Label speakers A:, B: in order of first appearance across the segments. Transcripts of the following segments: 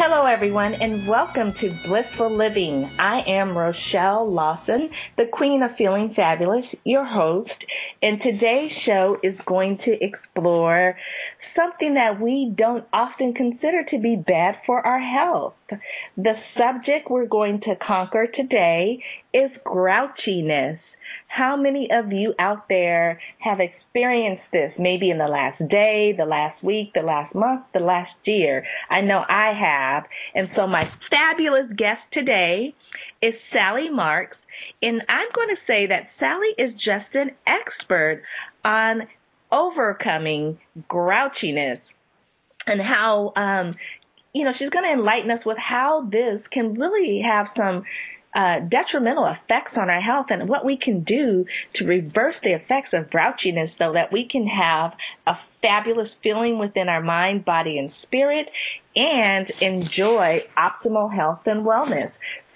A: Hello, everyone, and welcome to Blissful Living. I am Rochelle Lawson, the Queen of Feeling Fabulous, your host, and today's show is going to explore something that we don't often consider to be bad for our health. The subject we're going to conquer today is grouchiness. How many of you out there have experienced this maybe in the last day, the last week, the last month, the last year? I know I have. And so my fabulous guest today is Sally Marks. And I'm going to say that Sally is just an expert on overcoming grouchiness and how, um, you know, she's going to enlighten us with how this can really have some uh, detrimental effects on our health and what we can do to reverse the effects of grouchiness so that we can have a fabulous feeling within our mind, body, and spirit and enjoy optimal health and wellness.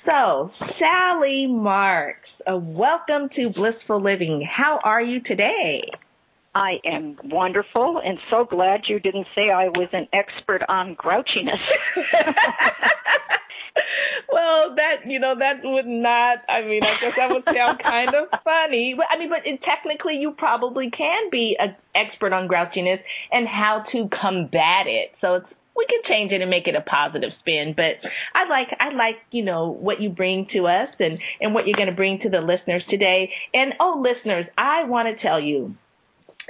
A: So, Sally Marks, uh, welcome to Blissful Living. How are you today?
B: I am wonderful and so glad you didn't say I was an expert on grouchiness.
A: well, that you know that would not. I mean, I guess that would sound kind of funny. But I mean, but it, technically, you probably can be an expert on grouchiness and how to combat it. So it's we can change it and make it a positive spin. But I like I like you know what you bring to us and and what you're going to bring to the listeners today. And oh, listeners, I want to tell you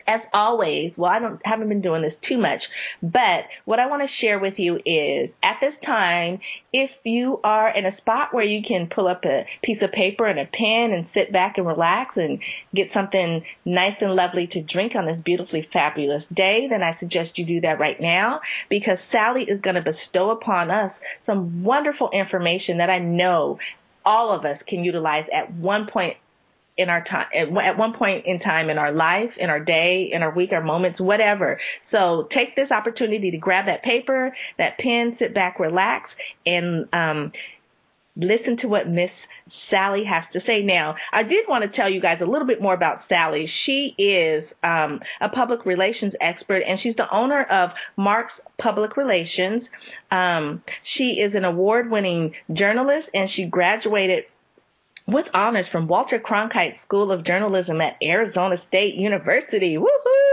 A: as always, well, I don't haven't been doing this too much, but what I want to share with you is at this time, if you are in a spot where you can pull up a piece of paper and a pen and sit back and relax and get something nice and lovely to drink on this beautifully fabulous day, then I suggest you do that right now because Sally is going to bestow upon us some wonderful information that I know all of us can utilize at one point in our time at one point in time in our life, in our day, in our week, our moments, whatever. So take this opportunity to grab that paper, that pen, sit back, relax, and um, listen to what Miss Sally has to say. Now, I did want to tell you guys a little bit more about Sally. She is um, a public relations expert, and she's the owner of Marks Public Relations. Um, she is an award-winning journalist, and she graduated with honors from Walter Cronkite School of Journalism at Arizona State University. Woohoo!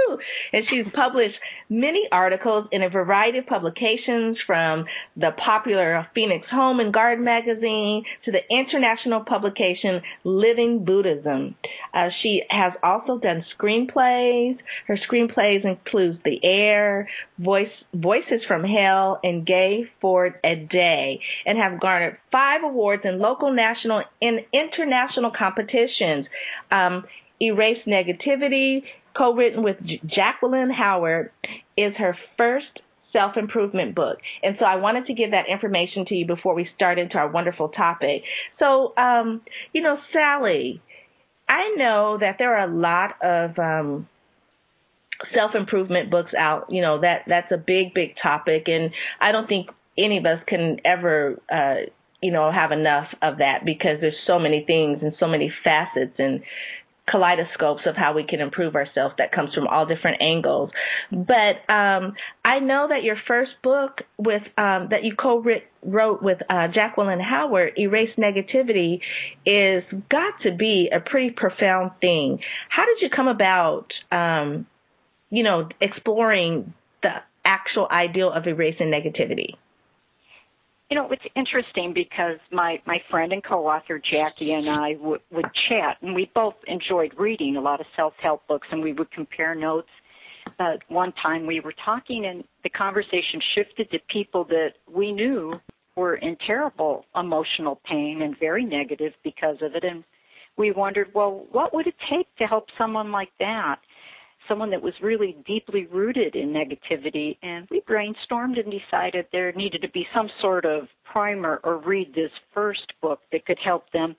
A: And she's published many articles in a variety of publications from the popular Phoenix Home and Garden magazine to the international publication Living Buddhism. Uh, she has also done screenplays. Her screenplays include The Air, Voice, Voices from Hell, and Gay for a Day, and have garnered five awards in local, national, and international competitions. Um, Erase Negativity, co written with Jacqueline Howard, is her first self improvement book. And so I wanted to give that information to you before we start into our wonderful topic. So, um, you know, Sally, I know that there are a lot of um, self improvement books out. You know that that's a big, big topic, and I don't think any of us can ever uh, you know, have enough of that because there's so many things and so many facets and kaleidoscopes of how we can improve ourselves that comes from all different angles. But um, I know that your first book with um, that you co-wrote with uh, Jacqueline Howard, Erase Negativity, is got to be a pretty profound thing. How did you come about, um, you know, exploring the actual ideal of erasing negativity?
B: You know, it's interesting because my my friend and co-author Jackie and I would chat, and we both enjoyed reading a lot of self-help books, and we would compare notes. But one time we were talking, and the conversation shifted to people that we knew were in terrible emotional pain and very negative because of it, and we wondered, well, what would it take to help someone like that? Someone that was really deeply rooted in negativity and we brainstormed and decided there needed to be some sort of primer or read this first book that could help them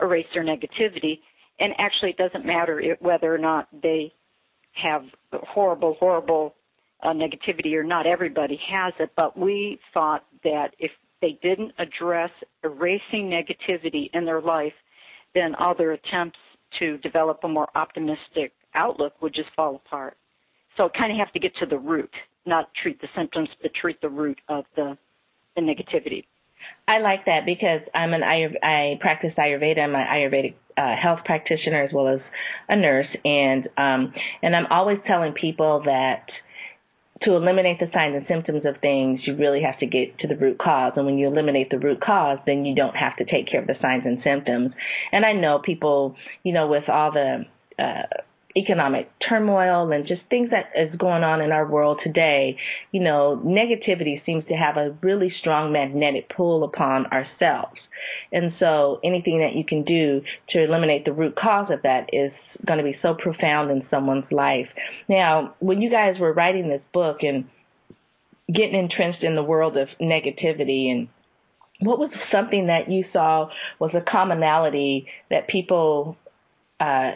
B: erase their negativity and actually it doesn't matter whether or not they have horrible, horrible uh, negativity or not. Everybody has it, but we thought that if they didn't address erasing negativity in their life, then all their attempts to develop a more optimistic outlook would just fall apart. So kind of have to get to the root, not treat the symptoms, but treat the root of the, the negativity.
A: I like that because I'm an I practice Ayurveda. I'm an Ayurvedic uh, health practitioner as well as a nurse, and um, and I'm always telling people that to eliminate the signs and symptoms of things, you really have to get to the root cause. And when you eliminate the root cause, then you don't have to take care of the signs and symptoms. And I know people, you know, with all the uh, economic turmoil and just things that is going on in our world today, you know, negativity seems to have a really strong magnetic pull upon ourselves. And so anything that you can do to eliminate the root cause of that is going to be so profound in someone's life. Now, when you guys were writing this book and getting entrenched in the world of negativity and what was something that you saw was a commonality that people uh,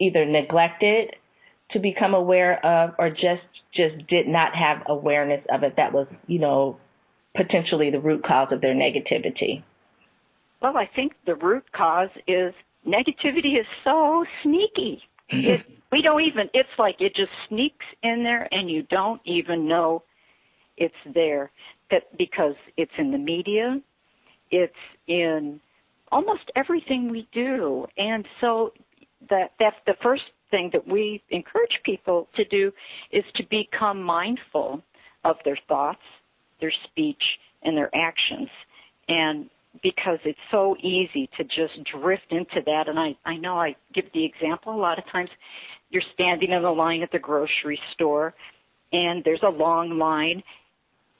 A: either neglected to become aware of or just just did not have awareness of it that was you know potentially the root cause of their negativity.
B: Well i think the root cause is negativity is so sneaky. Mm-hmm. It, we don't even it's like it just sneaks in there and you don't even know it's there. That because it's in the media it's in almost everything we do. And so that that's the first thing that we encourage people to do is to become mindful of their thoughts, their speech, and their actions. And because it's so easy to just drift into that and I, I know I give the example a lot of times you're standing in the line at the grocery store and there's a long line,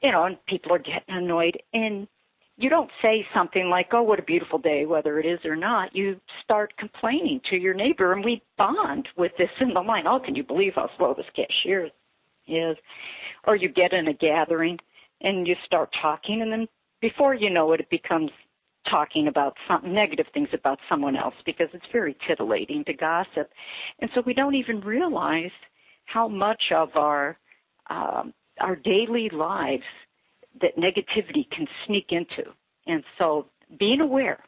B: you know, and people are getting annoyed and you don't say something like, oh, what a beautiful day, whether it is or not. You start complaining to your neighbor, and we bond with this in the line. Oh, can you believe how slow this cashier is? Or you get in a gathering and you start talking, and then before you know it, it becomes talking about some negative things about someone else because it's very titillating to gossip. And so we don't even realize how much of our um, our daily lives that negativity can sneak into. And so being aware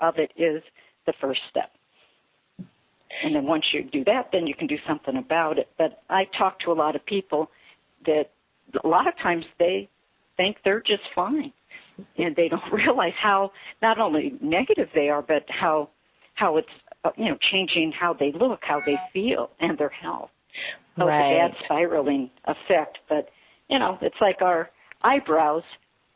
B: of it is the first step. And then once you do that, then you can do something about it. But I talk to a lot of people that a lot of times they think they're just fine. And they don't realize how not only negative they are, but how how it's uh, you know changing how they look, how they feel, and their health. So
A: right.
B: it's a bad spiraling effect. But you know, it's like our eyebrows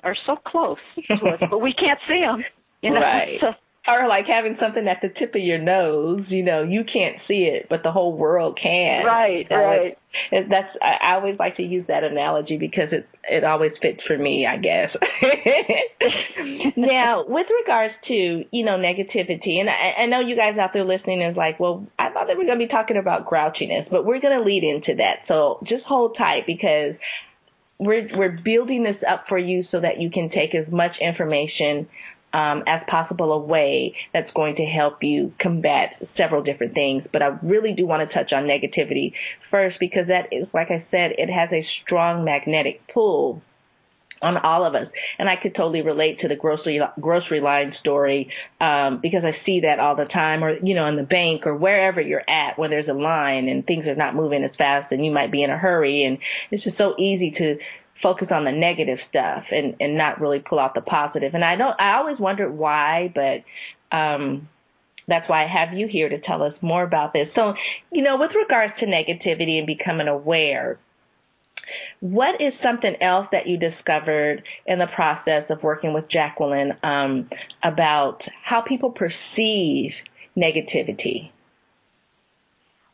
B: are so close to us, but we can't see them. You know?
A: Right. So, or like having something at the tip of your nose, you know, you can't see it, but the whole world can.
B: Right, so right.
A: It, that's I, I always like to use that analogy because it it always fits for me, I guess. now, with regards to you know negativity, and I, I know you guys out there listening is like, well, I thought that we are going to be talking about grouchiness, but we're going to lead into that. So just hold tight because we're we're building this up for you so that you can take as much information um, as possible away that's going to help you combat several different things. But I really do want to touch on negativity first because that is, like I said, it has a strong magnetic pull on all of us. And I could totally relate to the grocery grocery line story um, because I see that all the time, or you know, in the bank or wherever you're at, where there's a line and things are not moving as fast, and you might be in a hurry, and it's just so easy to focus on the negative stuff and and not really pull out the positive. And I don't. I always wondered why, but um, that's why I have you here to tell us more about this. So, you know, with regards to negativity and becoming aware, what is something else that you discovered in the process of working with Jacqueline um, about how people perceive negativity?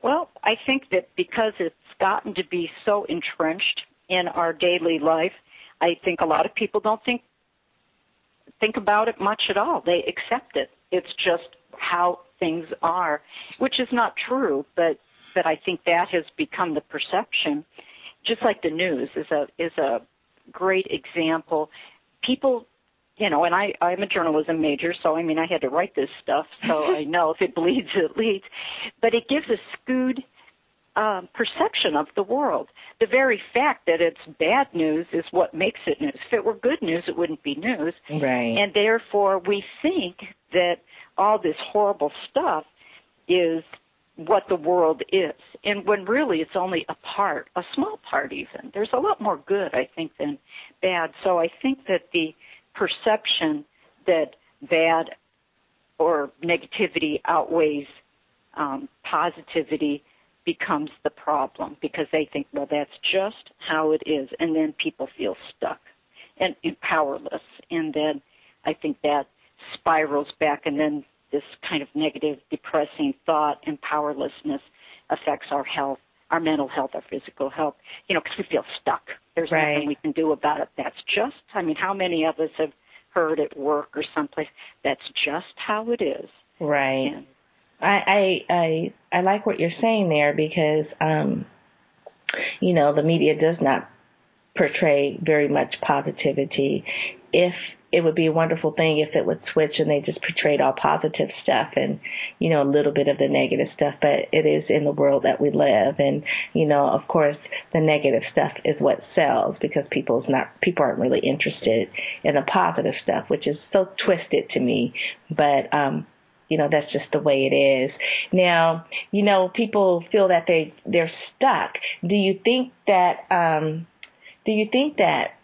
B: Well, I think that because it's gotten to be so entrenched in our daily life, I think a lot of people don't think think about it much at all. They accept it. It's just how things are, which is not true, but but I think that has become the perception just like the news is a is a great example. People you know, and I I'm a journalism major, so I mean I had to write this stuff, so I know if it bleeds, it leads. But it gives a skewed um, perception of the world. The very fact that it's bad news is what makes it news. If it were good news, it wouldn't be news.
A: Right.
B: And therefore, we think that all this horrible stuff is what the world is. And when really it's only a part, a small part even. There's a lot more good, I think, than bad. So I think that the perception that bad or negativity outweighs um, positivity becomes the problem because they think, well, that's just how it is. And then people feel stuck and, and powerless. And then I think that spirals back and then this kind of negative, depressing thought and powerlessness affects our health, our mental health, our physical health, you know, because we feel stuck. There's
A: right.
B: nothing we can do about it. That's just, I mean, how many of us have heard at work or someplace, that's just how it is.
A: Right.
B: And
A: I, I I I like what you're saying there because um you know the media does not portray very much positivity. If it would be a wonderful thing if it would switch and they just portrayed all positive stuff and you know a little bit of the negative stuff but it is in the world that we live. And you know of course the negative stuff is what sells because people's not people aren't really interested in the positive stuff which is so twisted to me. But um you know that's just the way it is. Now you know people feel that they they're stuck. Do you think that um do you think that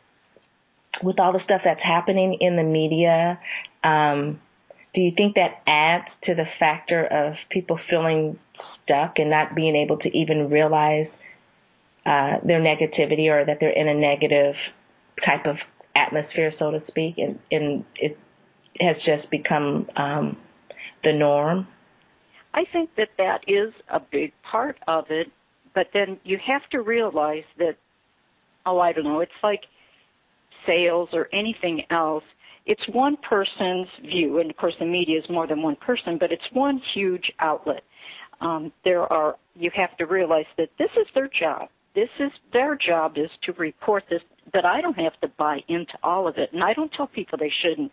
A: with all the stuff that's happening in the media um do you think that adds to the factor of people feeling stuck and not being able to even realize uh their negativity or that they're in a negative type of atmosphere so to speak and and it has just become um the norm?
B: I think that that is a big part of it, but then you have to realize that, oh, I don't know, it's like sales or anything else. It's one person's view, and of course the media is more than one person, but it's one huge outlet. Um, there are, you have to realize that this is their job. This is their job is to report this, but I don't have to buy into all of it. And I don't tell people they shouldn't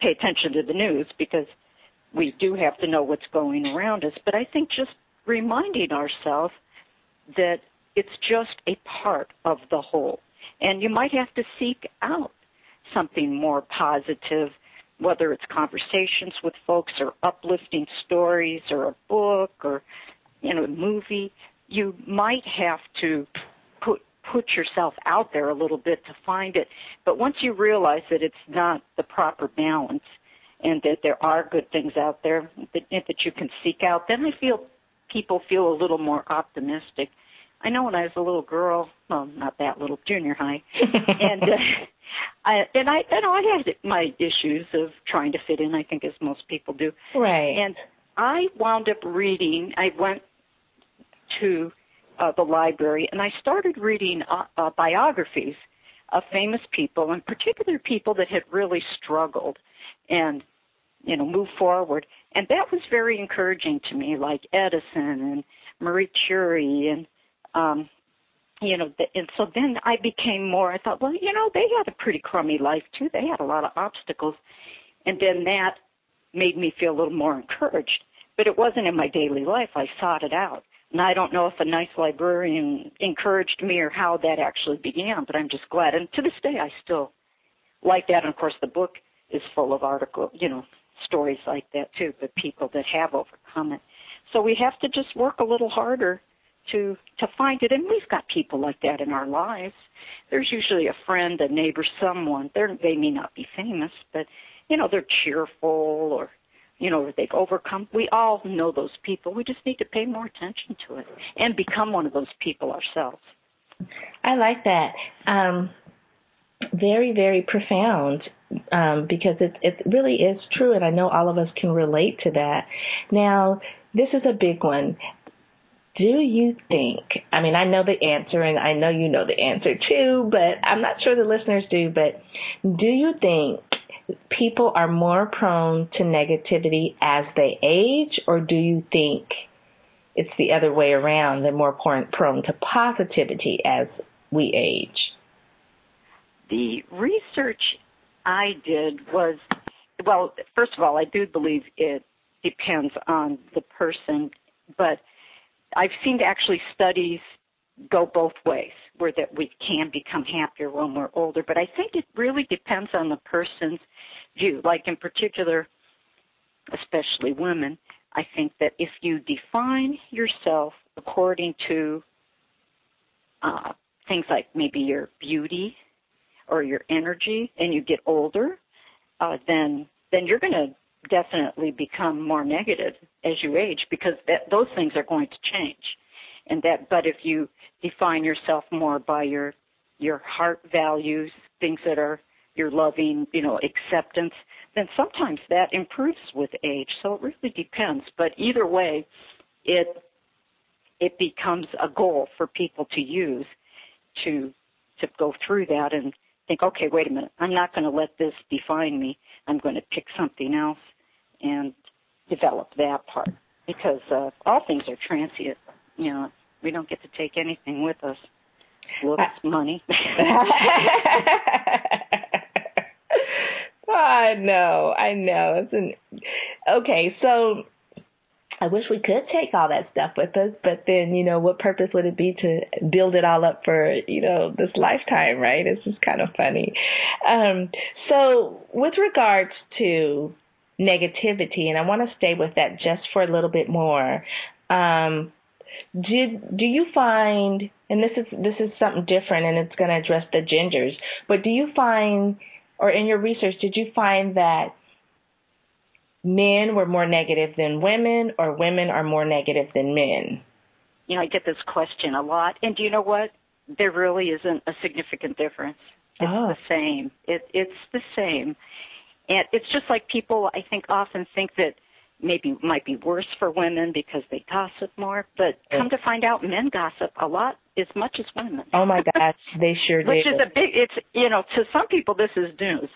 B: pay attention to the news because we do have to know what's going around us. But I think just reminding ourselves that it's just a part of the whole. And you might have to seek out something more positive, whether it's conversations with folks or uplifting stories or a book or, you know, a movie. You might have to put put yourself out there a little bit to find it. But once you realize that it's not the proper balance, and that there are good things out there that, that you can seek out, then I feel people feel a little more optimistic. I know when I was a little girl, well, not that little, junior high, and uh, I and I, you know, I had my issues of trying to fit in. I think as most people do.
A: Right.
B: And I wound up reading. I went to uh, the library and I started reading uh, uh, biographies of famous people, and particular people that had really struggled and you know moved forward and that was very encouraging to me like edison and marie curie and um you know and so then i became more i thought well you know they had a pretty crummy life too. They had a lot of obstacles. And then that made me feel a little more encouraged. But it wasn't in my daily life. I sought it out. And i don't know if a nice librarian encouraged me or how that actually began but i'm just glad. And to this day i still like that. And of course the book is full of article, you know, stories like that too, but people that have overcome it. So we have to just work a little harder to to find it and we've got people like that in our lives. There's usually a friend, a neighbor, someone. They're they may not be famous, but you know, they're cheerful or you know, they've overcome we all know those people. We just need to pay more attention to it and become one of those people ourselves.
A: I like that. Um very very profound um, because it it really is true, and I know all of us can relate to that. Now, this is a big one. Do you think? I mean, I know the answer, and I know you know the answer too, but I'm not sure the listeners do. But do you think people are more prone to negativity as they age, or do you think it's the other way around? They're more prone to positivity as we age.
B: The research I did was, well, first of all, I do believe it depends on the person, but I've seen actually studies go both ways, where that we can become happier when we're older. But I think it really depends on the person's view. Like in particular, especially women, I think that if you define yourself according to uh, things like maybe your beauty or your energy, and you get older, uh, then then you're going to definitely become more negative as you age because that, those things are going to change. And that, but if you define yourself more by your your heart values, things that are your loving, you know, acceptance, then sometimes that improves with age. So it really depends. But either way, it it becomes a goal for people to use to to go through that and think, okay, wait a minute, I'm not going to let this define me. I'm going to pick something else and develop that part because uh, all things are transient. You know, we don't get to take anything with us. Looks, money.
A: I know, I know. It's an okay. So I wish we could take all that stuff with us, but then, you know, what purpose would it be to build it all up for, you know, this lifetime, right? It's just kind of funny. Um, so with regards to negativity, and I want to stay with that just for a little bit more. Um, did do you find, and this is this is something different, and it's going to address the genders, but do you find, or in your research, did you find that men were more negative than women, or women are more negative than men?
B: You know, I get this question a lot, and do you know what? There really isn't a significant difference. It's oh. the same. It, it's the same. And it's just like people, I think, often think that maybe might be worse for women because they gossip more, but come to find out, men gossip a lot as much as women.
A: Oh my gosh, they sure do.
B: Which is a big. It's you know, to some people this is news,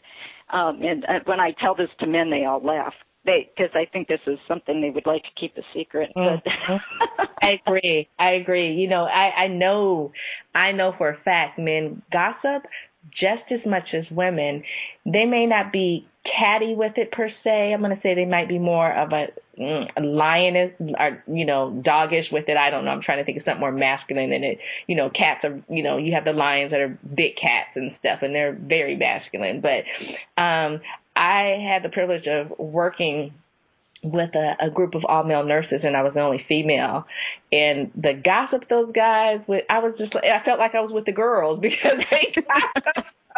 B: um, and uh, when I tell this to men, they all laugh. They because I think this is something they would like to keep a secret. But
A: mm-hmm. I agree. I agree. You know, I I know, I know for a fact men gossip just as much as women. They may not be catty with it per se. I'm going to say they might be more of a, mm, lioness or, you know, doggish with it. I don't know. I'm trying to think of something more masculine than it. You know, cats are, you know, you have the lions that are big cats and stuff and they're very masculine. But, um, I had the privilege of working with a, a group of all male nurses and I was the only female and the gossip those guys with I was just I felt like I was with the girls because they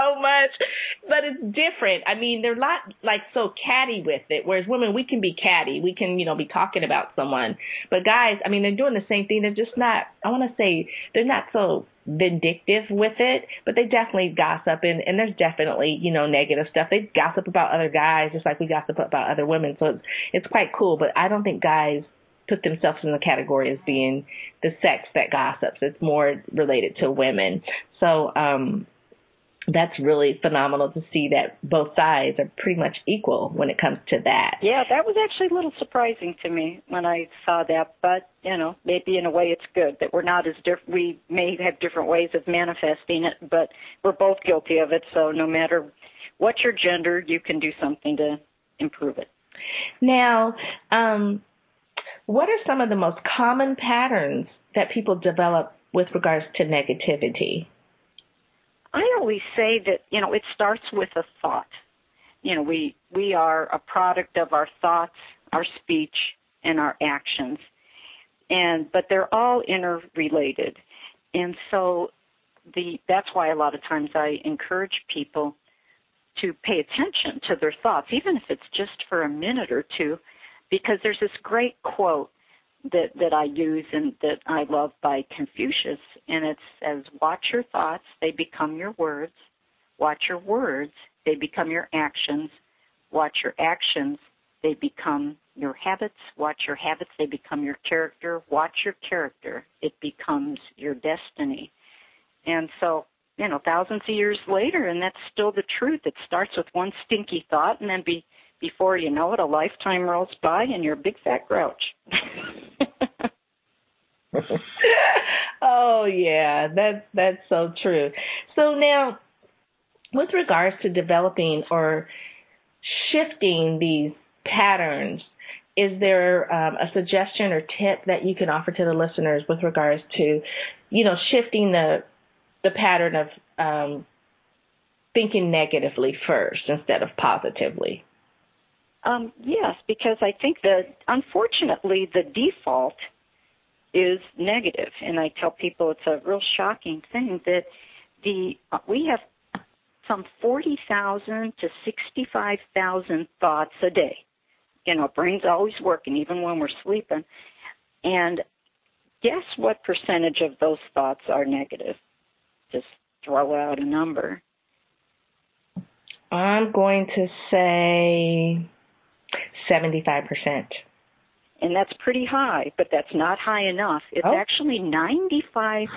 A: so much but it's different I mean they're not like so catty with it whereas women we can be catty we can you know be talking about someone but guys I mean they're doing the same thing they're just not I want to say they're not so vindictive with it, but they definitely gossip and, and there's definitely, you know, negative stuff. They gossip about other guys just like we gossip about other women. So it's it's quite cool, but I don't think guys put themselves in the category as being the sex that gossips. It's more related to women. So um that's really phenomenal to see that both sides are pretty much equal when it comes to that.
B: Yeah, that was actually a little surprising to me when I saw that, but you know, maybe in a way it's good that we're not as different. We may have different ways of manifesting it, but we're both guilty of it. So no matter what your gender, you can do something to improve it.
A: Now, um, what are some of the most common patterns that people develop with regards to negativity?
B: I always say that, you know, it starts with a thought. You know, we, we are a product of our thoughts, our speech, and our actions. And, but they're all interrelated. And so the, that's why a lot of times I encourage people to pay attention to their thoughts, even if it's just for a minute or two, because there's this great quote that that I use and that I love by Confucius, and it says, "Watch your thoughts; they become your words. Watch your words; they become your actions. Watch your actions; they become your habits. Watch your habits; they become your character. Watch your character; it becomes your destiny." And so, you know, thousands of years later, and that's still the truth. It starts with one stinky thought, and then be before you know it, a lifetime rolls by and you're a big fat grouch.
A: oh yeah, that's that's so true. So now with regards to developing or shifting these patterns, is there um, a suggestion or tip that you can offer to the listeners with regards to, you know, shifting the the pattern of um, thinking negatively first instead of positively?
B: Um, yes, because I think that unfortunately the default is negative, and I tell people it's a real shocking thing that the uh, we have some forty thousand to sixty five thousand thoughts a day. You know, brain's always working even when we're sleeping, and guess what percentage of those thoughts are negative? Just throw out a number.
A: I'm going to say 75%.
B: And that's pretty high, but that's not high enough. It's oh. actually 95%.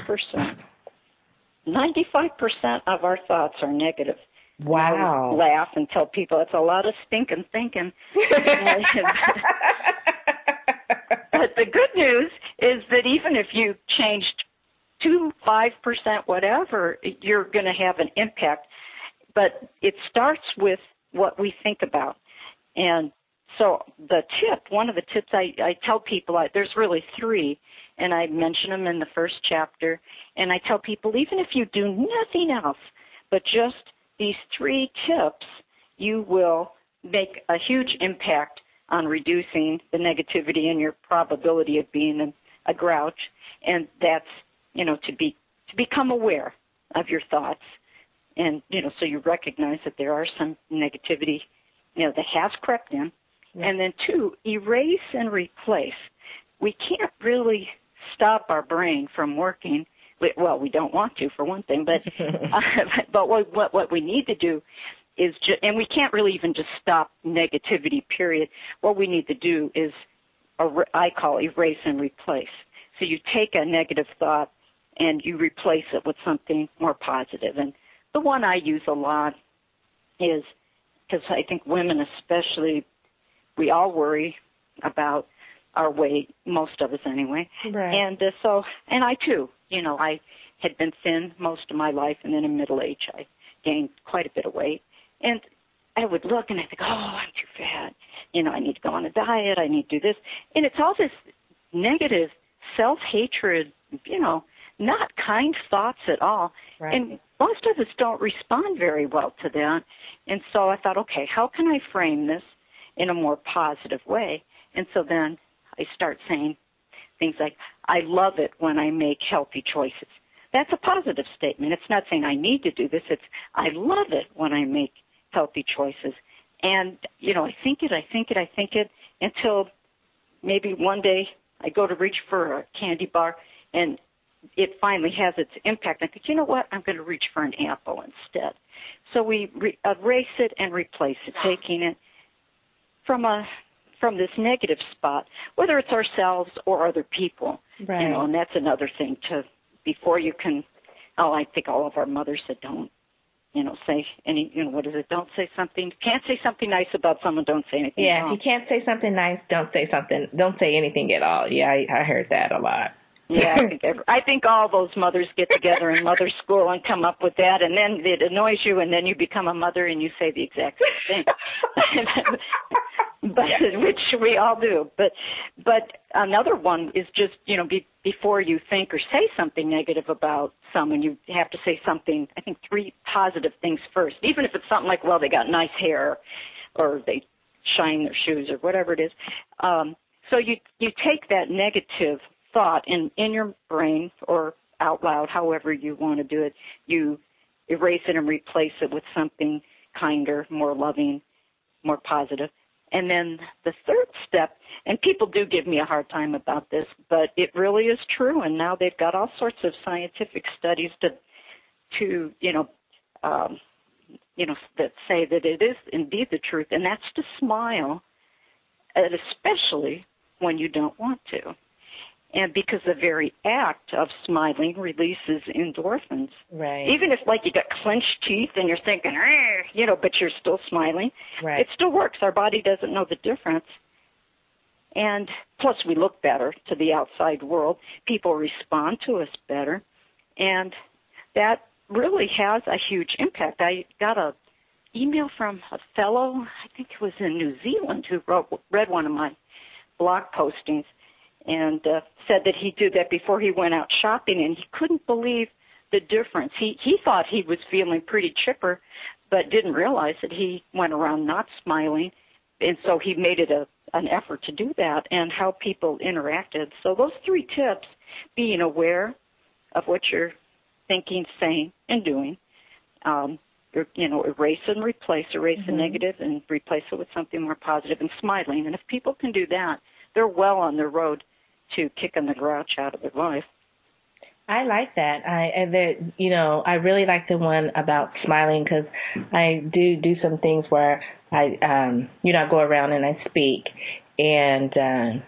B: 95% of our thoughts are negative.
A: Wow.
B: laugh and tell people it's a lot of stinking thinking. but the good news is that even if you changed two, five percent, whatever, you're going to have an impact. But it starts with what we think about. And so the tip, one of the tips I, I tell people, I, there's really three, and I mention them in the first chapter. And I tell people, even if you do nothing else but just these three tips, you will make a huge impact on reducing the negativity and your probability of being a, a grouch. And that's, you know, to be to become aware of your thoughts, and you know, so you recognize that there are some negativity, you know, that has crept in and then two, erase and replace. We can't really stop our brain from working. Well, we don't want to, for one thing, but uh, but what, what what we need to do is, ju- and we can't really even just stop negativity. Period. What we need to do is, er- I call erase and replace. So you take a negative thought and you replace it with something more positive. And the one I use a lot is because I think women especially we all worry about our weight, most of us anyway.
A: Right.
B: And uh, so, and I too, you know, I had been thin most of my life, and then in middle age, I gained quite a bit of weight. And I would look and I think, oh, I'm too fat. You know, I need to go on a diet. I need to do this. And it's all this negative self hatred, you know, not kind thoughts at all.
A: Right.
B: And most of us don't respond very well to that. And so I thought, okay, how can I frame this? In a more positive way. And so then I start saying things like, I love it when I make healthy choices. That's a positive statement. It's not saying I need to do this. It's I love it when I make healthy choices. And, you know, I think it, I think it, I think it until maybe one day I go to reach for a candy bar and it finally has its impact. I think, you know what? I'm going to reach for an apple instead. So we re- erase it and replace it, taking it from a from this negative spot, whether it's ourselves or other people.
A: Right.
B: You know, and that's another thing to before you can oh, I think all of our mothers said don't you know, say any, you know, what is it? Don't say something. Can't say something nice about someone. Don't say anything.
A: Yeah,
B: wrong.
A: if you can't say something nice, don't say something. Don't say anything at all. Yeah, I, I heard that a lot.
B: yeah, I think, every, I think all those mothers get together in mother school and come up with that, and then it annoys you, and then you become a mother and you say the exact same thing. but yeah. which we all do. But but another one is just you know be, before you think or say something negative about someone, you have to say something. I think three positive things first, even if it's something like well they got nice hair, or they shine their shoes or whatever it is. Um, so you you take that negative thought in in your brain or out loud, however you want to do it. You erase it and replace it with something kinder, more loving, more positive and then the third step, and people do give me a hard time about this, but it really is true. And now they've got all sorts of scientific studies to, to you know, um, you know, that say that it is indeed the truth, and that's to smile, especially when you don't want to and because the very act of smiling releases endorphins.
A: Right.
B: Even if like you got clenched teeth and you're thinking, eh, you know, but you're still smiling,
A: right.
B: it still works. Our body doesn't know the difference. And plus we look better to the outside world. People respond to us better. And that really has a huge impact. I got a email from a fellow, I think it was in New Zealand, who wrote read one of my blog postings and uh, said that he did that before he went out shopping, and he couldn't believe the difference. He he thought he was feeling pretty chipper, but didn't realize that he went around not smiling, and so he made it a an effort to do that and how people interacted. So those three tips: being aware of what you're thinking, saying, and doing. Um, you know, erase and replace, erase mm-hmm. the negative and replace it with something more positive and smiling. And if people can do that, they're well on their road to kicking the grouch out of their life.
A: I like that. I and there, you know, I really like the one about smiling because I do do some things where I, um, you know, I go around and I speak, and uh,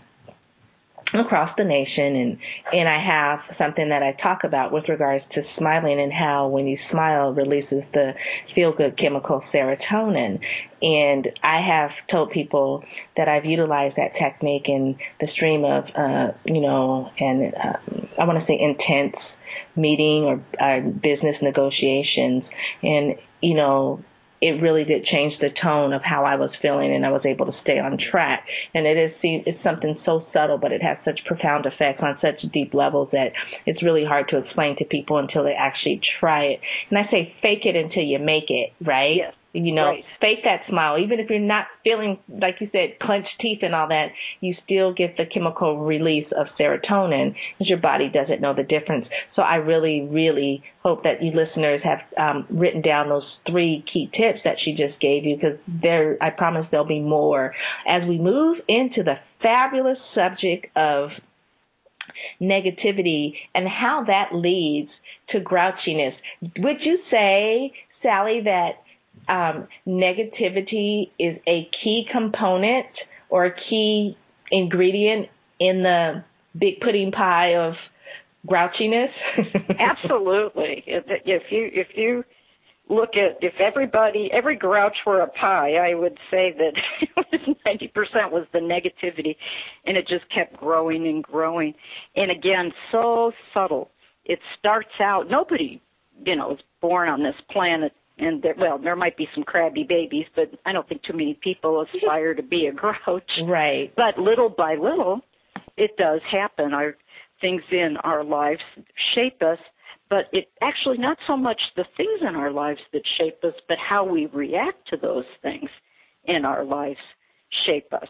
A: across the nation and and I have something that I talk about with regards to smiling and how when you smile releases the feel good chemical serotonin. And I have told people that I've utilized that technique in the stream of uh you know and uh, I want to say intense meeting or uh, business negotiations. And you know it really did change the tone of how I was feeling and I was able to stay on track. And it is it's something so subtle but it has such profound effects on such deep levels that it's really hard to explain to people until they actually try it. And I say fake it until you make it, right?
B: Yes.
A: You know,
B: right.
A: fake that smile. Even if you're not feeling, like you said, clenched teeth and all that, you still get the chemical release of serotonin because your body doesn't know the difference. So I really, really hope that you listeners have um, written down those three key tips that she just gave you because there, I promise there'll be more as we move into the fabulous subject of negativity and how that leads to grouchiness. Would you say, Sally, that um, negativity is a key component or a key ingredient in the big pudding pie of grouchiness?
B: Absolutely. If, you if you look at if everybody every grouch were a pie, I would say that ninety percent was the negativity, and it just kept growing and growing. And again, so subtle. It starts out nobody, you know, is born on this planet and there, well, there might be some crabby babies, but I don't think too many people aspire to be a grouch.
A: Right.
B: But little by little, it does happen. Our things in our lives shape us, but it actually not so much the things in our lives that shape us, but how we react to those things in our lives shape us.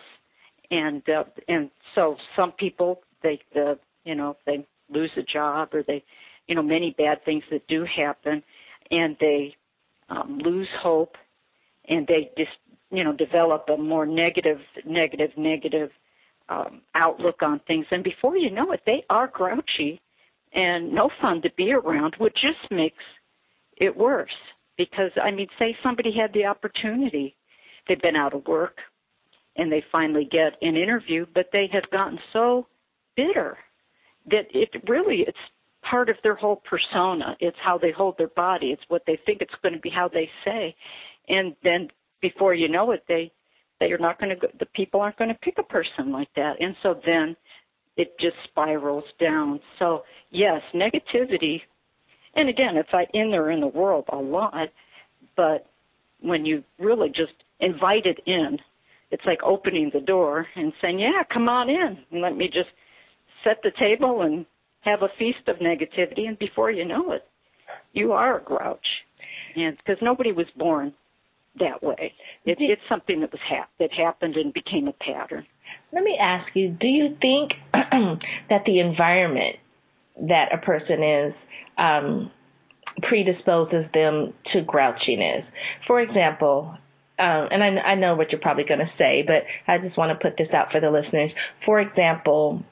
B: And uh, and so some people they the you know they lose a job or they you know many bad things that do happen and they um, lose hope, and they just you know develop a more negative, negative, negative um, outlook on things. And before you know it, they are grouchy and no fun to be around, which just makes it worse. Because I mean, say somebody had the opportunity, they've been out of work, and they finally get an interview, but they have gotten so bitter that it really it's part of their whole persona. It's how they hold their body. It's what they think it's going to be, how they say, and then before you know it, they they are not going to. Go, the people aren't going to pick a person like that, and so then it just spirals down. So yes, negativity, and again, it's like in there in the world a lot, but when you really just invite it in, it's like opening the door and saying, "Yeah, come on in, and let me just set the table and have a feast of negativity, and before you know it, you are a grouch. And because nobody was born that way, it, it's something that was hap- that happened and became a pattern.
A: Let me ask you: Do you think that the environment that a person is um, predisposes them to grouchiness? For example, um, and I, I know what you're probably going to say, but I just want to put this out for the listeners. For example,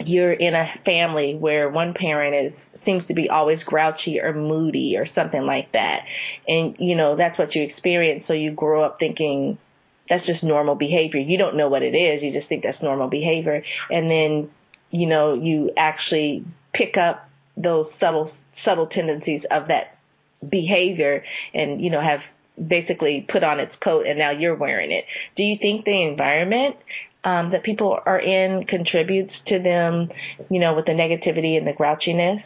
A: you're in a family where one parent is seems to be always grouchy or moody or something like that. And you know that's what you experience. So you grow up thinking that's just normal behavior. You don't know what it is. You just think that's normal behavior. And then you know you actually pick up those subtle subtle tendencies of that behavior and you know have basically put on its coat and now you're wearing it. Do you think the environment um, that people are in contributes to them, you know, with the negativity and the grouchiness?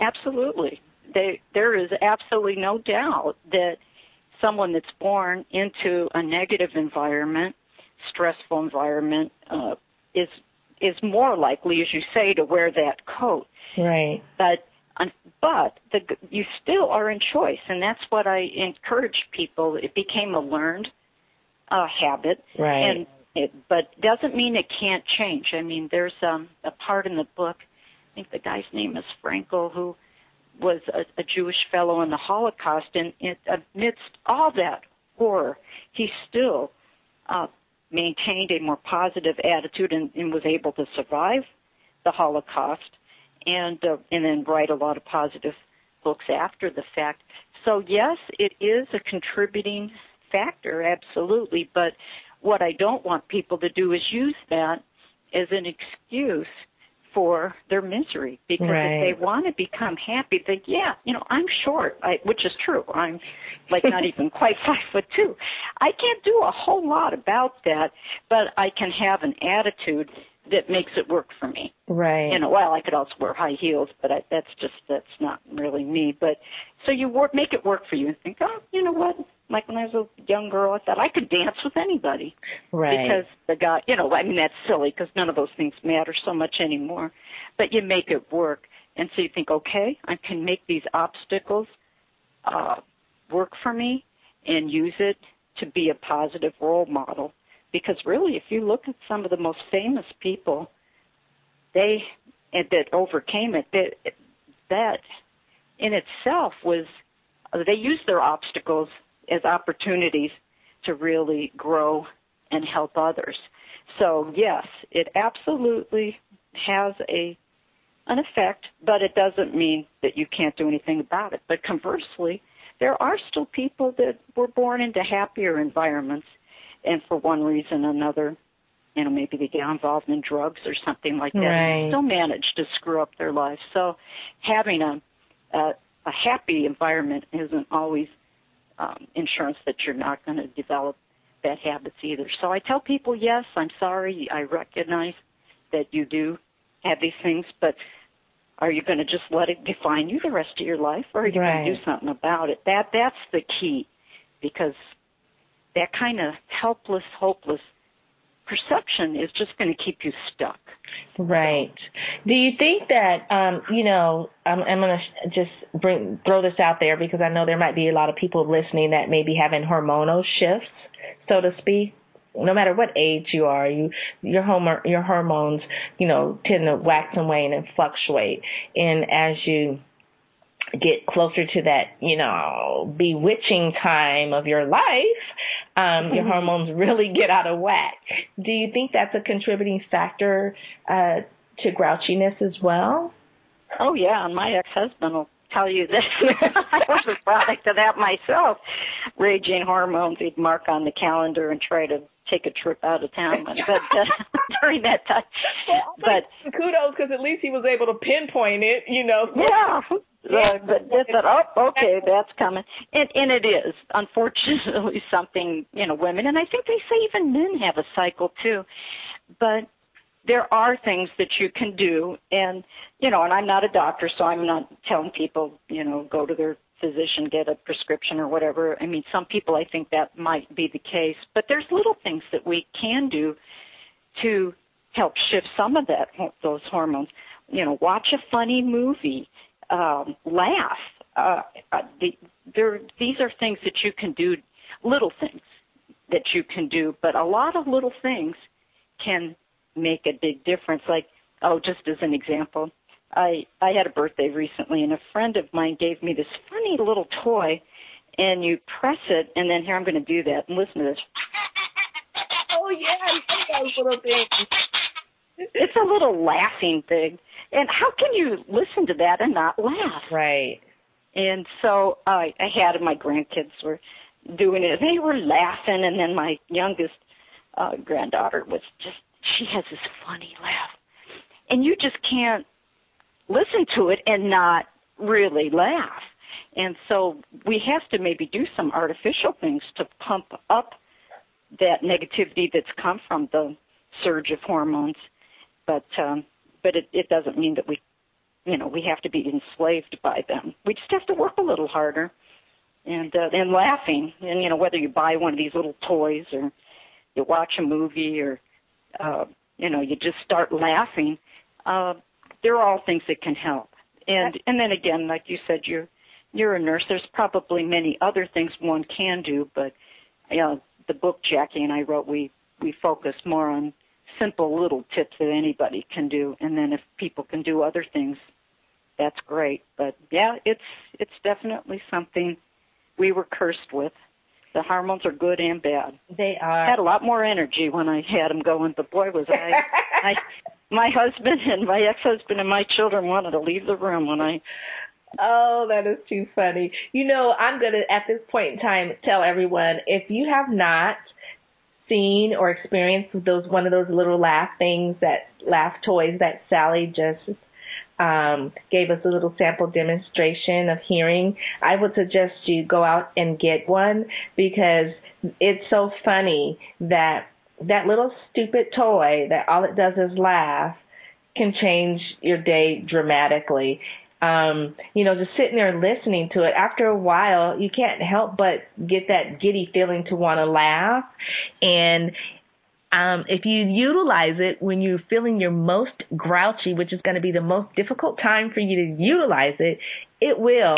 B: Absolutely. they, there is absolutely no doubt that someone that's born into a negative environment, stressful environment, uh, is is more likely, as you say, to wear that coat.
A: Right.
B: But but the, you still are in choice, and that's what I encourage people. It became a learned uh, habit,
A: right?
B: And it, but doesn't mean it can't change. I mean, there's um, a part in the book. I think the guy's name is Frankl, who was a, a Jewish fellow in the Holocaust, and it, amidst all that horror, he still uh, maintained a more positive attitude and, and was able to survive the Holocaust and uh, and then write a lot of positive books after the fact. So yes, it is a contributing factor, absolutely. But what I don't want people to do is use that as an excuse for their misery because
A: right.
B: if they want to become happy, they yeah, you know, I'm short, I, which is true. I'm like not even quite five foot two. I can't do a whole lot about that, but I can have an attitude that makes it work for me.
A: Right.
B: You know, well, I could also wear high heels, but I, that's just that's not really me. But so you work, make it work for you, and think, oh, you know what? Like when I was a young girl, I thought I could dance with anybody.
A: Right.
B: Because the guy, you know, I mean that's silly because none of those things matter so much anymore. But you make it work, and so you think, okay, I can make these obstacles uh, work for me, and use it to be a positive role model because really, if you look at some of the most famous people, they that overcame it, that that in itself was they used their obstacles as opportunities to really grow and help others. So yes, it absolutely has a an effect, but it doesn't mean that you can't do anything about it. But conversely, there are still people that were born into happier environments and for one reason or another, you know, maybe they get involved in drugs or something like that,
A: right.
B: still manage to screw up their lives. So having a a, a happy environment isn't always um, insurance that you're not going to develop bad habits either. So I tell people, yes, I'm sorry, I recognize that you do have these things, but are you going to just let it define you the rest of your life, or are you
A: right.
B: going to do something about it? That that's the key, because that kind of helpless, hopeless perception is just going to keep you stuck.
A: Right. Do you think that um, you know? I'm, I'm going to just bring throw this out there because I know there might be a lot of people listening that may be having hormonal shifts, so to speak. No matter what age you are, you your homo- your hormones, you know, tend to wax and wane and fluctuate. And as you get closer to that, you know, bewitching time of your life, um, your hormones really get out of whack. Do you think that's a contributing factor uh, to grouchiness as well?
B: Oh yeah, and my ex-husband will tell you this. I was a product of that myself. Raging hormones, he'd mark on the calendar and try to take a trip out of town. But uh, during that time, but
A: kudos because at least he was able to pinpoint it. You know.
B: Yeah. Uh, but just that, oh, okay, that's coming, and and it is unfortunately something you know women, and I think they say even men have a cycle too, but there are things that you can do, and you know, and I'm not a doctor, so I'm not telling people you know go to their physician get a prescription or whatever. I mean, some people I think that might be the case, but there's little things that we can do to help shift some of that those hormones. You know, watch a funny movie um, laugh. Uh, uh, the, there, these are things that you can do, little things that you can do, but a lot of little things can make a big difference. Like, oh, just as an example, I I had a birthday recently, and a friend of mine gave me this funny little toy, and you press it, and then here I'm going to do that and listen to this.
A: Oh yeah, I love those little things.
B: It's a little laughing thing and how can you listen to that and not laugh?
A: Right.
B: And so I, I had my grandkids were doing it. They were laughing, and then my youngest uh, granddaughter was just, she has this funny laugh. And you just can't listen to it and not really laugh. And so we have to maybe do some artificial things to pump up that negativity that's come from the surge of hormones. But um, but it, it doesn't mean that we you know we have to be enslaved by them. We just have to work a little harder, and uh, and laughing, and you know whether you buy one of these little toys or you watch a movie or uh, you know you just start laughing. Uh, they're all things that can help. And and then again, like you said, you're you're a nurse. There's probably many other things one can do, but you know, the book Jackie and I wrote, we we focus more on simple little tips that anybody can do, and then if people can do other things, that's great. But yeah, it's it's definitely something we were cursed with. The hormones are good and bad.
A: They are.
B: I had a lot more energy when I had them going, but boy, was I I my husband and my ex-husband and my children wanted to leave the room when I
A: Oh, that is too funny. You know, I'm going to, at this point in time, tell everyone if you have not seen or experienced those, one of those little laugh things that, laugh toys that Sally just um, gave us a little sample demonstration of hearing, I would suggest you go out and get one because it's so funny that that little stupid toy that all it does is laugh can change your day dramatically. Um, you know, just sitting there listening to it, after a while, you can't help but get that giddy feeling to want to laugh. And um, if you utilize it when you're feeling your most grouchy, which is going to be the most difficult time for you to utilize it, it will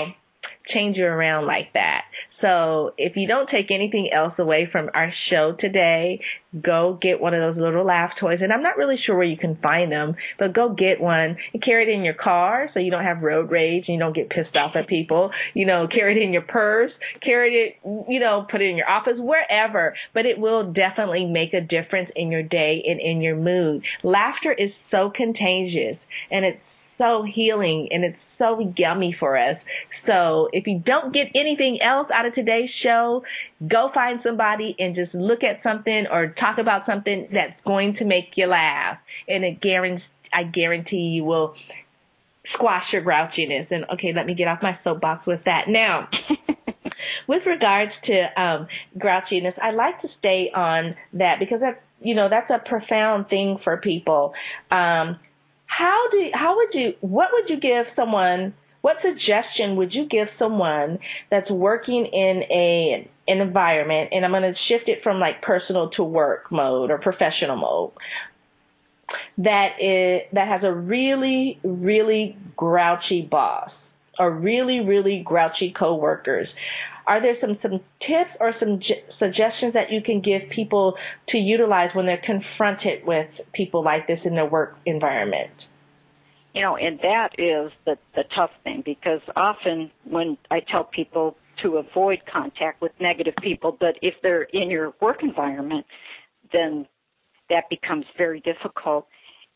A: change you around like that. So if you don't take anything else away from our show today, go get one of those little laugh toys. And I'm not really sure where you can find them, but go get one and carry it in your car so you don't have road rage and you don't get pissed off at people. You know, carry it in your purse, carry it, you know, put it in your office, wherever. But it will definitely make a difference in your day and in your mood. Laughter is so contagious and it's so healing and it's so yummy for us. So if you don't get anything else out of today's show, go find somebody and just look at something or talk about something that's going to make you laugh. And it guarantees, I guarantee you will squash your grouchiness. And okay, let me get off my soapbox with that. Now, with regards to um, grouchiness, I like to stay on that because that's you know that's a profound thing for people. Um, how do how would you what would you give someone what suggestion would you give someone that's working in a an environment and I'm going to shift it from like personal to work mode or professional mode that is that has a really really grouchy boss or really really grouchy coworkers are there some, some tips or some j- suggestions that you can give people to utilize when they're confronted with people like this in their work environment?
B: You know, and that is the, the tough thing because often when I tell people to avoid contact with negative people, but if they're in your work environment, then that becomes very difficult.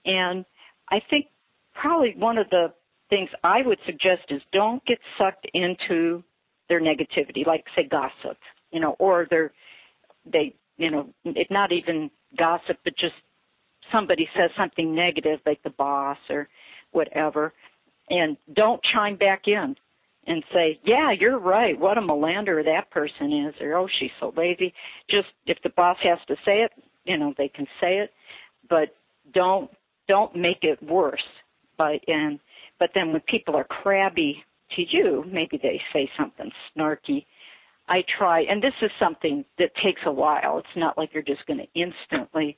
B: And I think probably one of the things I would suggest is don't get sucked into their negativity, like say gossip, you know, or they're they you know, it not even gossip, but just somebody says something negative, like the boss or whatever, and don't chime back in and say, "Yeah, you're right. What a melander that person is," or "Oh, she's so lazy." Just if the boss has to say it, you know, they can say it, but don't don't make it worse by and but then when people are crabby to you, maybe they say something snarky. I try, and this is something that takes a while. It's not like you're just going to instantly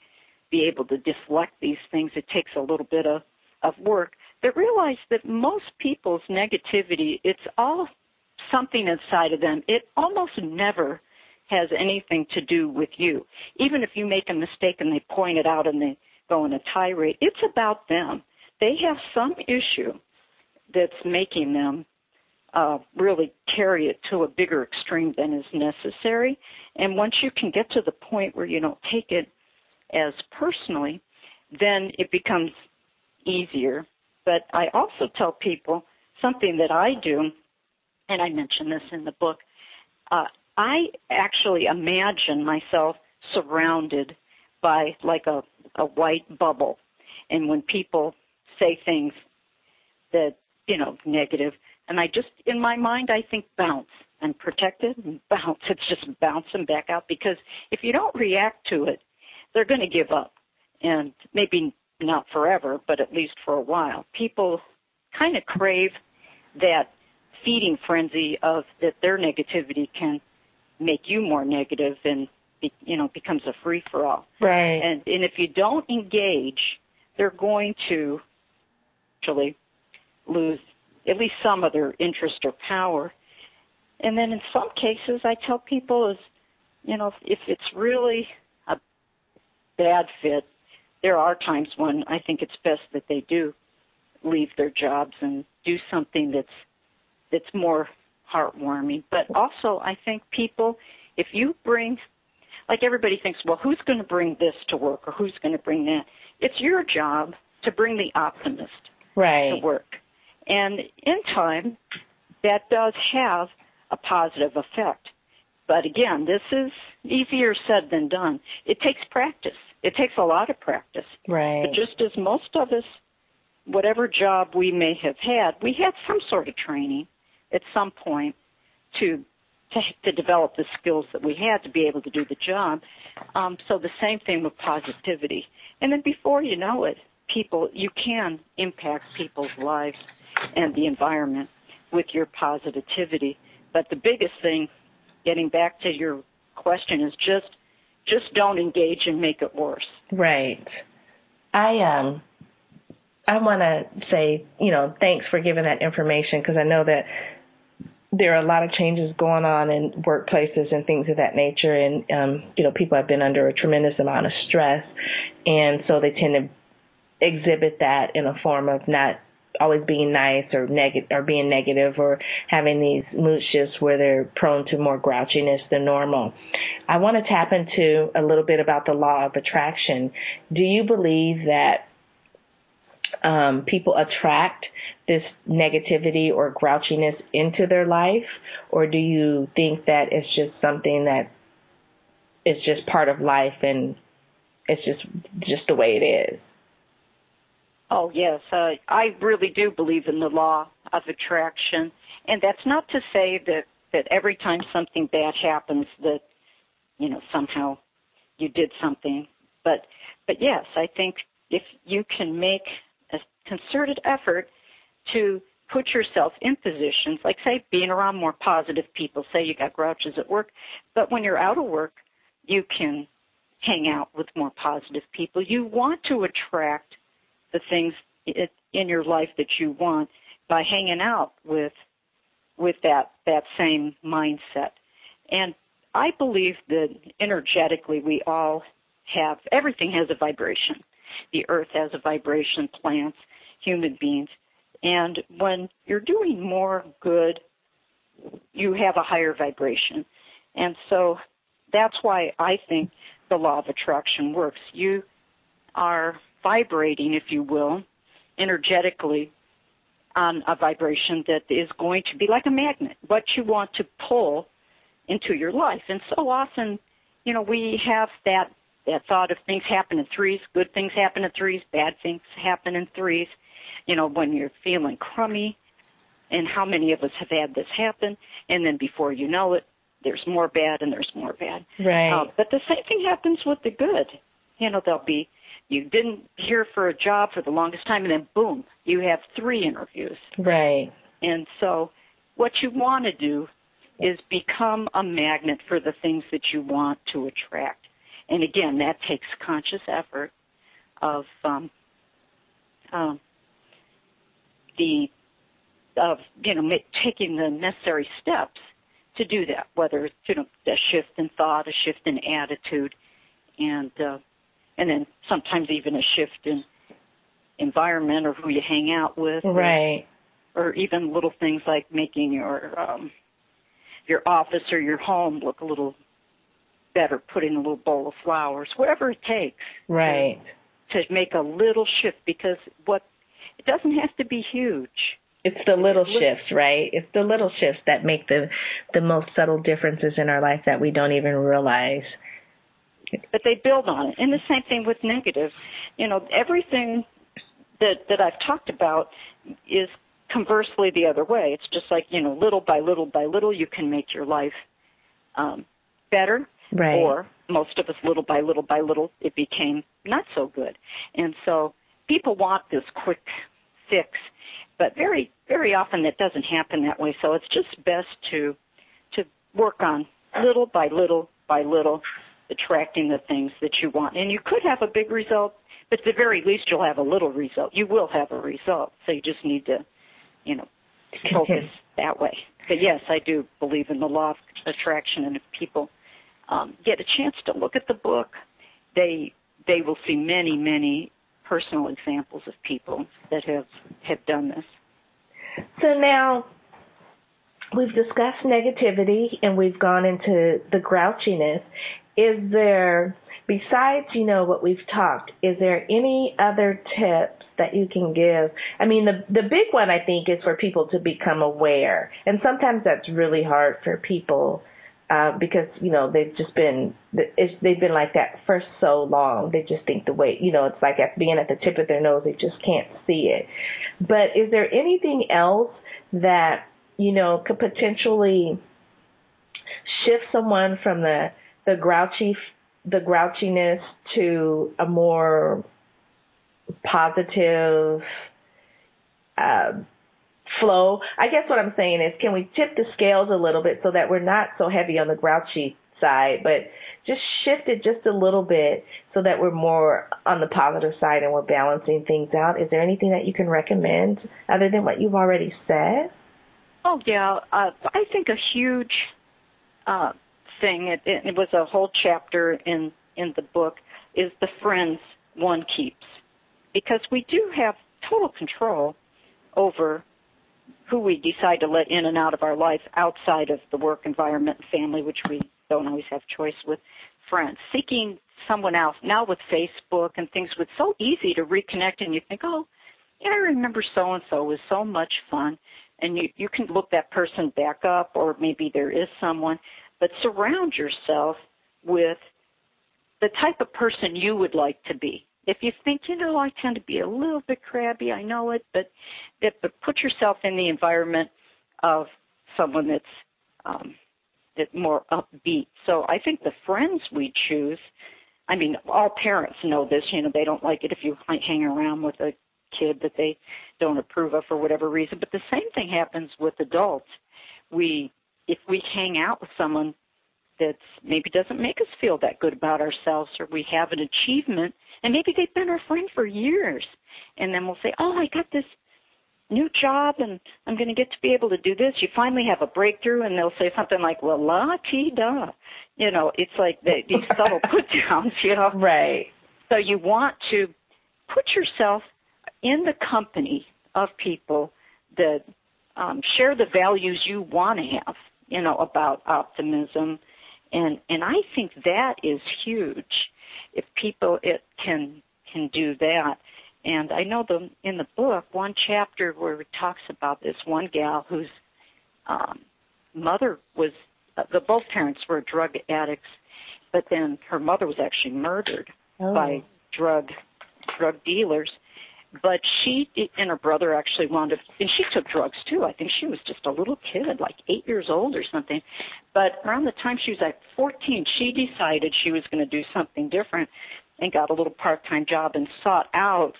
B: be able to deflect these things. It takes a little bit of, of work. But realize that most people's negativity, it's all something inside of them. It almost never has anything to do with you. Even if you make a mistake and they point it out and they go in a tirade, it's about them. They have some issue that's making them uh, really carry it to a bigger extreme than is necessary. And once you can get to the point where you don't take it as personally, then it becomes easier. But I also tell people something that I do, and I mention this in the book. Uh, I actually imagine myself surrounded by like a, a white bubble. And when people say things that, you know, negative, and I just, in my mind, I think bounce and protect it and bounce. It's just bouncing back out because if you don't react to it, they're going to give up. And maybe not forever, but at least for a while. People kind of crave that feeding frenzy of that their negativity can make you more negative and be, you know becomes a free for all.
A: Right.
B: And and if you don't engage, they're going to actually lose at least some of their interest or power. And then in some cases, I tell people is, you know, if it's really a bad fit, there are times when I think it's best that they do leave their jobs and do something that's that's more heartwarming. But also, I think people, if you bring, like everybody thinks, well, who's going to bring this to work or who's going to bring that? It's your job to bring the optimist
A: right.
B: to work. And in time, that does have a positive effect. But again, this is easier said than done. It takes practice. It takes a lot of practice.
A: Right.
B: But just as most of us, whatever job we may have had, we had some sort of training at some point to to, to develop the skills that we had to be able to do the job. Um, so the same thing with positivity. And then before you know it, people you can impact people's lives and the environment with your positivity. But the biggest thing, getting back to your question, is just just don't engage and make it worse.
A: Right. I um I want to say, you know, thanks for giving that information because I know that there are a lot of changes going on in workplaces and things of that nature and um you know people have been under a tremendous amount of stress and so they tend to exhibit that in a form of not always being nice or negative or being negative or having these mood shifts where they're prone to more grouchiness than normal. I want to tap into a little bit about the law of attraction. Do you believe that um, people attract this negativity or grouchiness into their life, or do you think that it's just something that is just part of life and it's just just the way it is?
B: Oh yes, uh, I really do believe in the law of attraction, and that's not to say that that every time something bad happens that you know somehow you did something, but but yes, I think if you can make a concerted effort to put yourself in positions like say being around more positive people, say you got grouches at work, but when you're out of work, you can hang out with more positive people. You want to attract the things in your life that you want by hanging out with with that that same mindset. And I believe that energetically we all have everything has a vibration. The earth has a vibration, plants, human beings. And when you're doing more good, you have a higher vibration. And so that's why I think the law of attraction works. You are vibrating, if you will, energetically on a vibration that is going to be like a magnet, what you want to pull into your life. And so often, you know, we have that that thought of things happen in threes, good things happen in threes, bad things happen in threes. You know, when you're feeling crummy, and how many of us have had this happen, and then before you know it, there's more bad and there's more bad.
A: Right.
B: Uh, but the same thing happens with the good. You know, there'll be you didn't hear for a job for the longest time and then boom you have three interviews.
A: Right.
B: And so what you want to do is become a magnet for the things that you want to attract. And again that takes conscious effort of um, um, the of you know taking the necessary steps to do that whether it's you know a shift in thought a shift in attitude and uh, and then sometimes even a shift in environment or who you hang out with
A: right.
B: or, or even little things like making your um your office or your home look a little better putting a little bowl of flowers whatever it takes
A: right.
B: to, to make a little shift because what it doesn't have to be huge.
A: It's the little shifts, right? It's the little shifts that make the the most subtle differences in our life that we don't even realize
B: but they build on it. And the same thing with negative. You know, everything that that I've talked about is conversely the other way. It's just like you know, little by little by little, you can make your life um, better.
A: Right.
B: Or most of us, little by little by little, it became not so good. And so people want this quick fix, but very very often that doesn't happen that way. So it's just best to to work on little by little by little attracting the things that you want. And you could have a big result, but at the very least you'll have a little result. You will have a result. So you just need to, you know, focus that way. But yes, I do believe in the law of attraction and if people um, get a chance to look at the book, they they will see many, many personal examples of people that have have done this.
A: So now we've discussed negativity and we've gone into the grouchiness. Is there, besides, you know, what we've talked, is there any other tips that you can give? I mean, the, the big one I think is for people to become aware. And sometimes that's really hard for people uh, because you know they've just been they've been like that for so long. They just think the way you know it's like at being at the tip of their nose. They just can't see it. But is there anything else that you know could potentially shift someone from the the grouchy the grouchiness to a more positive uh, flow. I guess what I'm saying is, can we tip the scales a little bit so that we're not so heavy on the grouchy side, but just shift it just a little bit so that we're more on the positive side and we're balancing things out. Is there anything that you can recommend other than what you've already said?
B: Oh yeah, uh, I think a huge uh, thing. It, it was a whole chapter in in the book. Is the friends one keeps because we do have total control over who we decide to let in and out of our life outside of the work environment and family, which we don't always have choice with friends. Seeking someone else now with Facebook and things, it's so easy to reconnect and you think, oh, yeah, I remember so and so was so much fun. And you, you can look that person back up or maybe there is someone, but surround yourself with the type of person you would like to be if you think, you know, I tend to be a little bit crabby, I know it, but, but put yourself in the environment of someone that's um, that more upbeat. So I think the friends we choose, I mean, all parents know this. You know, they don't like it if you hang around with a kid that they don't approve of for whatever reason. But the same thing happens with adults. We, if we hang out with someone that maybe doesn't make us feel that good about ourselves or we have an achievement and maybe they've been our friend for years and then we'll say oh i got this new job and i'm going to get to be able to do this. You finally have a breakthrough and they'll say something like well la ti da you know it's like the, these subtle put downs you know?
A: Right.
B: So you want to put yourself in the company of people that um, share the values you want to have you know about optimism and and I think that is huge if people it can can do that. And I know the in the book one chapter where it talks about this one gal whose um, mother was uh, the both parents were drug addicts, but then her mother was actually murdered oh. by drug drug dealers but she and her brother actually wound up and she took drugs too. I think she was just a little kid like eight years old or something. But around the time she was like fourteen she decided she was going to do something different and got a little part time job and sought out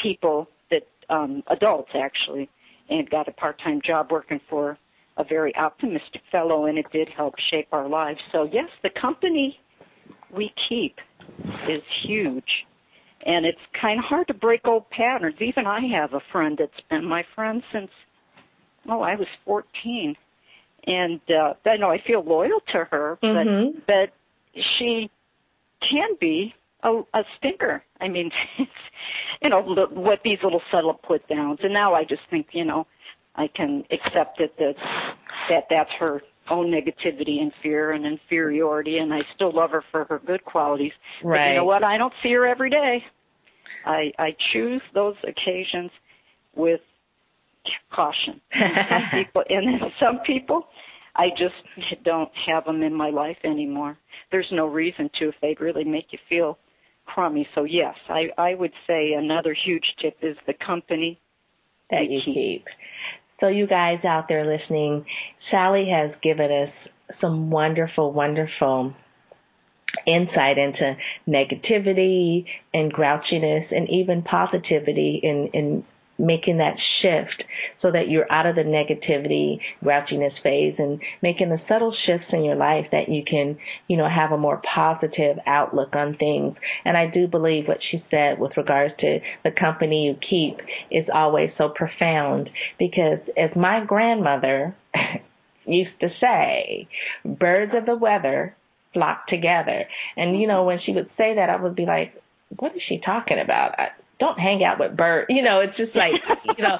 B: people that um adults actually and got a part time job working for a very optimistic fellow and it did help shape our lives. So yes the company we keep is huge and it's kind of hard to break old patterns. Even I have a friend that's been my friend since oh I was 14, and uh, I know I feel loyal to her,
A: mm-hmm.
B: but but she can be a, a stinker. I mean, it's, you know what these little subtle put downs, and now I just think you know I can accept it that that that's her own negativity and fear and inferiority and I still love her for her good qualities.
A: Right.
B: But you know what? I don't see her every day. I I choose those occasions with caution. And some people and some people I just don't have them in my life anymore. There's no reason to if they really make you feel crummy. So yes, I I would say another huge tip is the company
A: that you keep. keep. So, you guys out there listening, Sally has given us some wonderful, wonderful insight into negativity and grouchiness and even positivity in, in making that shift so that you're out of the negativity, grouchiness phase and making the subtle shifts in your life that you can, you know, have a more positive outlook on things. And I do believe what she said with regards to the company you keep is always so profound because as my grandmother used to say, birds of the weather flock together. And you know, when she would say that, I would be like, what is she talking about? Don't hang out with Bert. You know, it's just like, you know,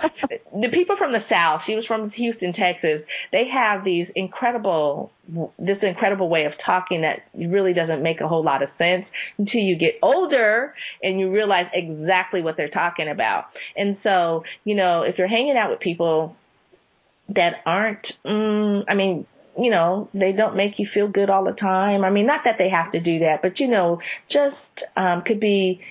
A: the people from the South, she was from Houston, Texas, they have these incredible, this incredible way of talking that really doesn't make a whole lot of sense until you get older and you realize exactly what they're talking about. And so, you know, if you're hanging out with people that aren't, mm, I mean, you know, they don't make you feel good all the time. I mean, not that they have to do that, but you know, just um could be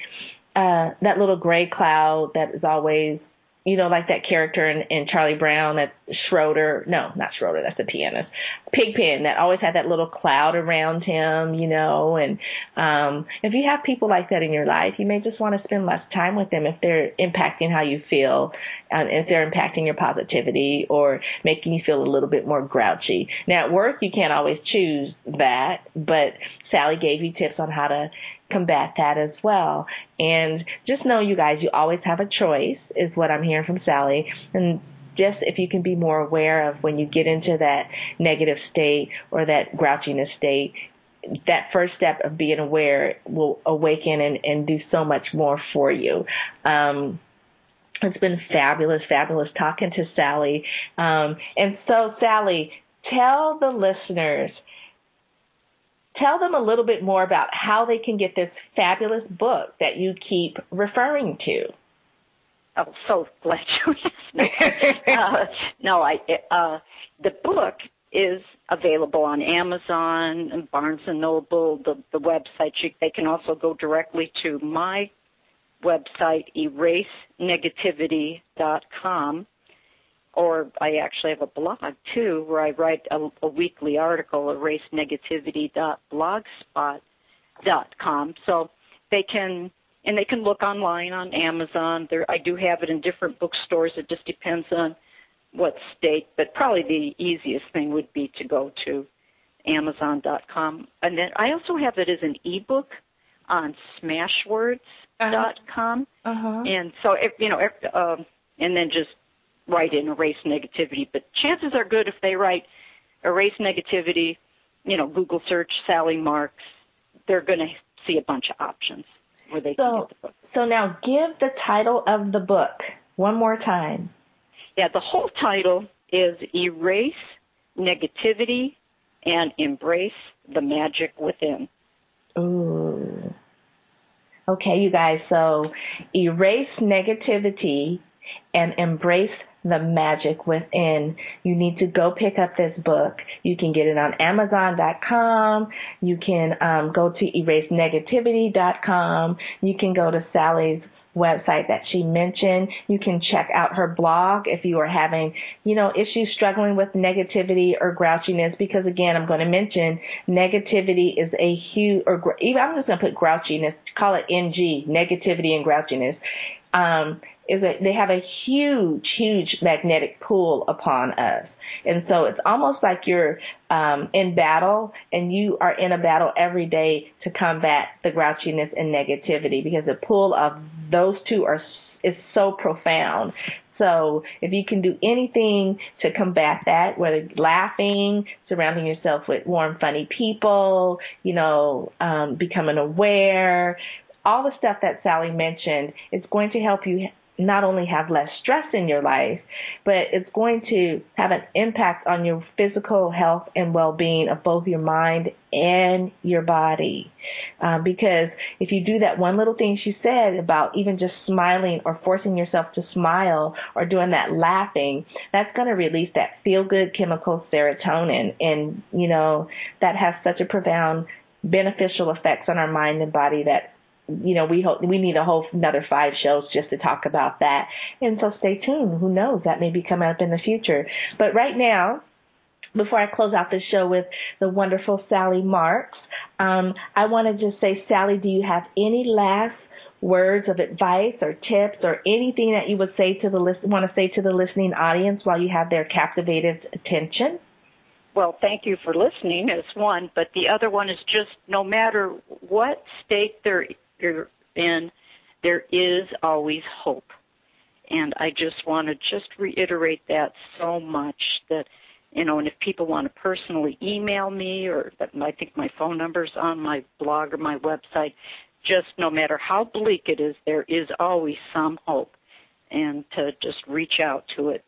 A: uh that little gray cloud that is always you know, like that character in, in Charlie Brown, that Schroeder, no, not Schroeder, that's the pianist, Pigpen, that always had that little cloud around him, you know, and, um, if you have people like that in your life, you may just want to spend less time with them if they're impacting how you feel, and if they're impacting your positivity or making you feel a little bit more grouchy. Now at work, you can't always choose that, but Sally gave you tips on how to combat that as well. And just know, you guys, you always have a choice, is what I'm hearing from Sally. And just if you can be more aware of when you get into that negative state or that grouchiness state, that first step of being aware will awaken and, and do so much more for you. Um, it's been fabulous, fabulous talking to Sally. Um, and so, Sally, tell the listeners tell them a little bit more about how they can get this fabulous book that you keep referring to.
B: Oh, so glad you asked uh, no, I uh, the book is available on Amazon, and Barnes and Noble, the the website. They can also go directly to my website, erasenegativity.com, or I actually have a blog too where I write a, a weekly article, erasenegativity.blogspot.com. So they can and they can look online on Amazon. There, I do have it in different bookstores. It just depends on what state, but probably the easiest thing would be to go to Amazon.com. And then I also have it as an ebook on Smashwords.com.
A: Uh-huh. uh-huh.
B: And so, if, you know, if, um, and then just write in erase negativity, but chances are good if they write erase negativity, you know, Google search Sally Marks, they're going to see a bunch of options where they
A: so,
B: can get the book.
A: So now give the title of the book one more time.
B: Yeah, the whole title is Erase Negativity and Embrace the Magic Within.
A: Ooh. Okay, you guys, so erase negativity and embrace the magic within. You need to go pick up this book. You can get it on Amazon.com. You can um, go to erasenegativity.com. You can go to Sally's website that she mentioned. You can check out her blog if you are having, you know, issues struggling with negativity or grouchiness because again, I'm going to mention negativity is a huge, or even I'm just going to put grouchiness, call it NG, negativity and grouchiness. Um, is that they have a huge, huge magnetic pull upon us. And so it's almost like you're um, in battle and you are in a battle every day to combat the grouchiness and negativity because the pull of those two are is so profound. So if you can do anything to combat that, whether laughing, surrounding yourself with warm, funny people, you know, um, becoming aware, all the stuff that Sally mentioned, is going to help you not only have less stress in your life, but it's going to have an impact on your physical health and well-being of both your mind and your body. Um, because if you do that one little thing she said about even just smiling or forcing yourself to smile or doing that laughing, that's going to release that feel-good chemical serotonin. And, you know, that has such a profound beneficial effects on our mind and body that you know, we hope we need a whole another five shows just to talk about that. And so stay tuned. Who knows? That may be coming up in the future. But right now, before I close out the show with the wonderful Sally Marks, um, I want to just say, Sally, do you have any last words of advice or tips or anything that you would say to the list, want to say to the listening audience while you have their captivated attention?
B: Well, thank you for listening is one, but the other one is just no matter what state they're in, there is always hope. And I just want to just reiterate that so much that, you know, and if people want to personally email me or I think my phone number's on my blog or my website, just no matter how bleak it is, there is always some hope. And to just reach out to it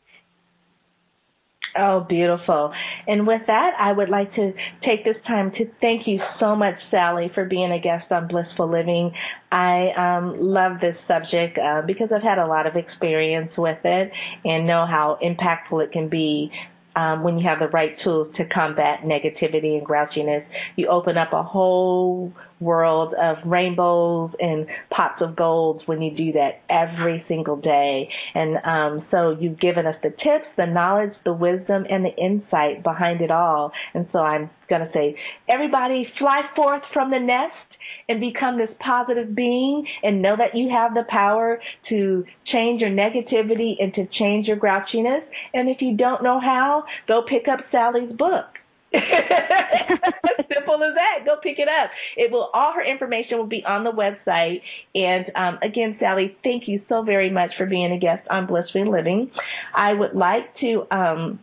A: Oh, beautiful. And with that, I would like to take this time to thank you so much, Sally, for being a guest on Blissful Living. I um, love this subject uh, because I've had a lot of experience with it and know how impactful it can be um, when you have the right tools to combat negativity and grouchiness. You open up a whole world of rainbows and pots of golds when you do that every single day. And um, so you've given us the tips, the knowledge, the wisdom, and the insight behind it all. And so I'm going to say, everybody fly forth from the nest and become this positive being and know that you have the power to change your negativity and to change your grouchiness. And if you don't know how, go pick up Sally's book. Simple as that. Go pick it up. It will. All her information will be on the website. And um, again, Sally, thank you so very much for being a guest on Blissful Living. I would like to. Um,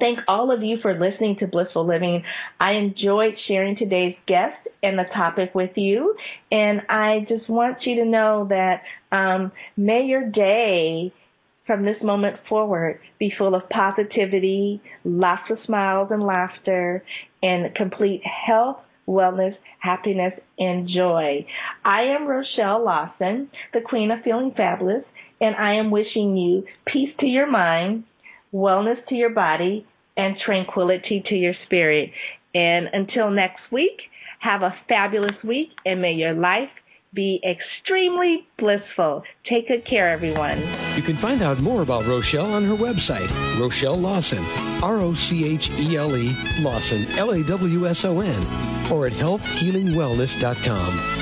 A: Thank all of you for listening to Blissful Living. I enjoyed sharing today's guest and the topic with you. And I just want you to know that um, may your day from this moment forward be full of positivity, lots of smiles and laughter, and complete health, wellness, happiness, and joy. I am Rochelle Lawson, the Queen of Feeling Fabulous, and I am wishing you peace to your mind wellness to your body, and tranquility to your spirit. And until next week, have a fabulous week and may your life be extremely blissful. Take good care, everyone.
C: You can find out more about Rochelle on her website, Rochelle Lawson, R O C H E L E Lawson, L A W S O N, or at healthhealingwellness.com